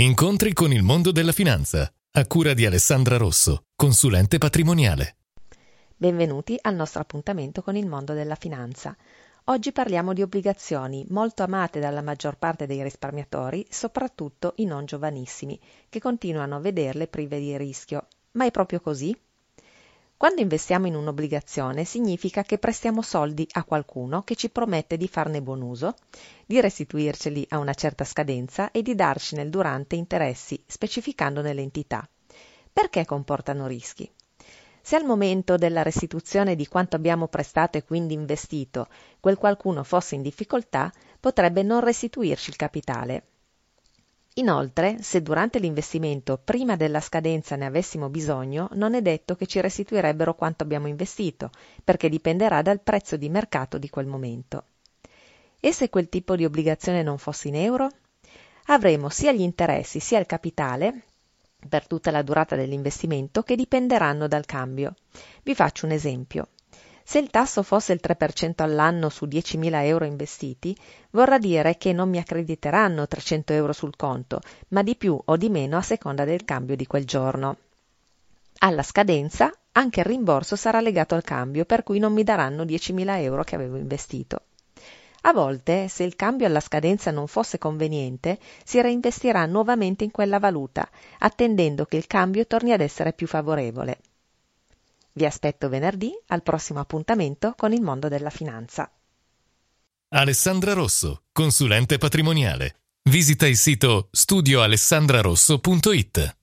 Incontri con il mondo della finanza, a cura di Alessandra Rosso, consulente patrimoniale. Benvenuti al nostro appuntamento con il mondo della finanza. Oggi parliamo di obbligazioni molto amate dalla maggior parte dei risparmiatori, soprattutto i non giovanissimi, che continuano a vederle prive di rischio. Ma è proprio così? Quando investiamo in un'obbligazione significa che prestiamo soldi a qualcuno che ci promette di farne buon uso, di restituirceli a una certa scadenza e di darci nel durante interessi, specificandone l'entità. Perché comportano rischi? Se al momento della restituzione di quanto abbiamo prestato e quindi investito quel qualcuno fosse in difficoltà, potrebbe non restituirci il capitale, Inoltre, se durante l'investimento prima della scadenza ne avessimo bisogno, non è detto che ci restituirebbero quanto abbiamo investito, perché dipenderà dal prezzo di mercato di quel momento. E se quel tipo di obbligazione non fosse in euro? Avremo sia gli interessi sia il capitale per tutta la durata dell'investimento che dipenderanno dal cambio. Vi faccio un esempio. Se il tasso fosse il 3% all'anno su 10.000 euro investiti, vorrà dire che non mi accrediteranno 300 euro sul conto, ma di più o di meno a seconda del cambio di quel giorno. Alla scadenza anche il rimborso sarà legato al cambio, per cui non mi daranno 10.000 euro che avevo investito. A volte, se il cambio alla scadenza non fosse conveniente, si reinvestirà nuovamente in quella valuta, attendendo che il cambio torni ad essere più favorevole. Vi aspetto venerdì al prossimo appuntamento con il mondo della finanza. Alessandra Rosso, consulente patrimoniale. Visita il sito studioalessandrarosso.it.